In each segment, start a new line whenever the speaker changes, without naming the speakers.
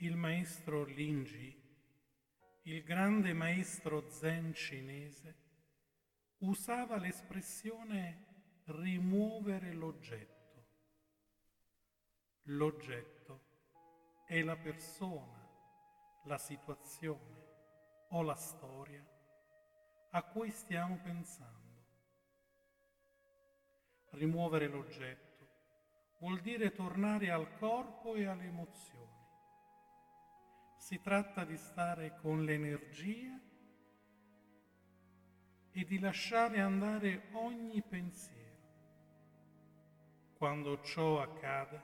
Il maestro Linji, il grande maestro zen cinese, usava l'espressione rimuovere l'oggetto. L'oggetto è la persona, la situazione o la storia a cui stiamo pensando. Rimuovere l'oggetto vuol dire tornare al corpo e alle emozioni. Si tratta di stare con l'energia e di lasciare andare ogni pensiero. Quando ciò accade,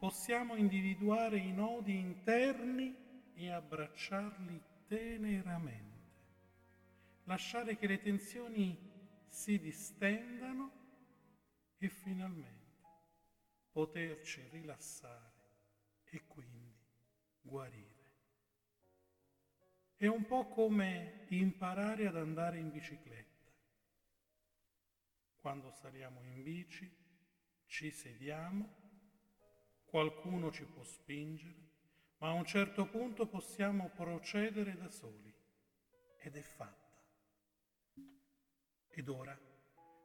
possiamo individuare i nodi interni e abbracciarli teneramente, lasciare che le tensioni si distendano e finalmente poterci rilassare e quindi guarire. È un po' come imparare ad andare in bicicletta. Quando saliamo in bici, ci sediamo, qualcuno ci può spingere, ma a un certo punto possiamo procedere da soli ed è fatta. Ed ora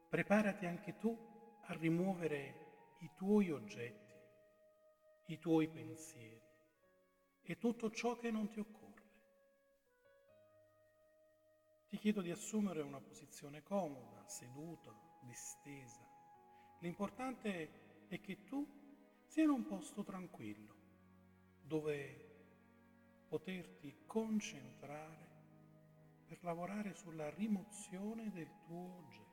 preparati anche tu a rimuovere i tuoi oggetti, i tuoi pensieri e tutto ciò che non ti occorre. Ti chiedo di assumere una posizione comoda, seduta, distesa. L'importante è che tu sia in un posto tranquillo, dove poterti concentrare per lavorare sulla rimozione del tuo oggetto.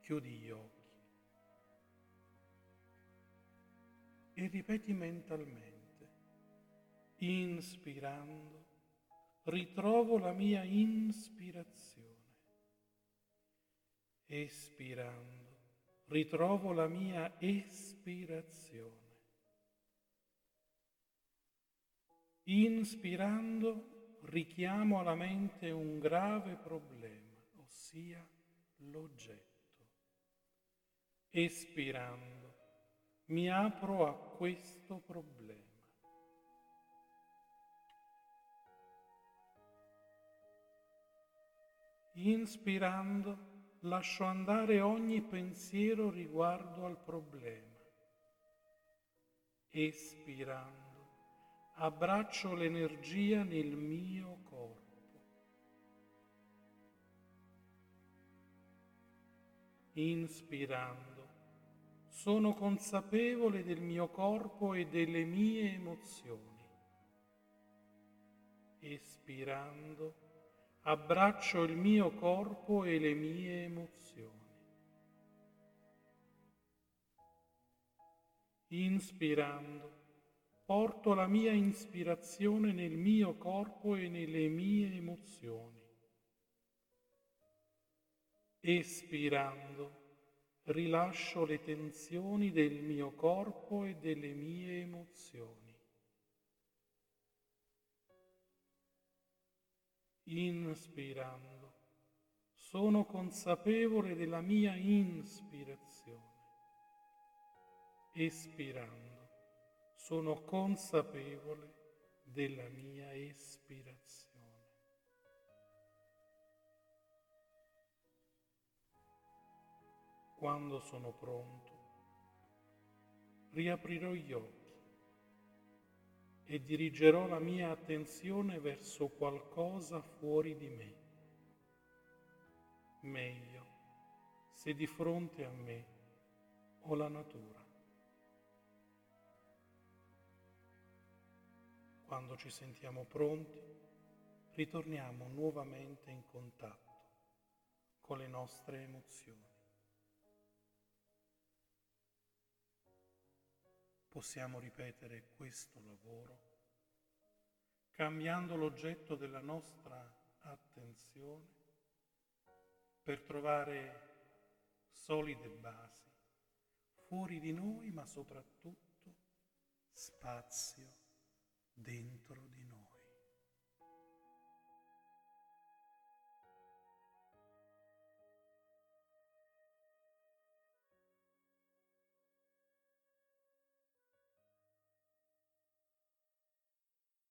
chiudi gli occhi e ripeti mentalmente, inspirando, ritrovo la mia ispirazione, espirando, ritrovo la mia espirazione. Inspirando richiamo alla mente un grave problema, ossia l'oggetto. Espirando, mi apro a questo problema. Inspirando, lascio andare ogni pensiero riguardo al problema. Espirando, abbraccio l'energia nel mio corpo. Inspirando, sono consapevole del mio corpo e delle mie emozioni. Espirando, abbraccio il mio corpo e le mie emozioni. Inspirando, porto la mia ispirazione nel mio corpo e nelle mie emozioni. Espirando, rilascio le tensioni del mio corpo e delle mie emozioni. Inspirando, sono consapevole della mia inspirazione. Espirando, sono consapevole della mia espirazione. Quando sono pronto, riaprirò gli occhi e dirigerò la mia attenzione verso qualcosa fuori di me. Meglio se di fronte a me ho la natura. Quando ci sentiamo pronti, ritorniamo nuovamente in contatto con le nostre emozioni. Possiamo ripetere questo lavoro cambiando l'oggetto della nostra attenzione per trovare solide basi fuori di noi ma soprattutto spazio dentro di noi.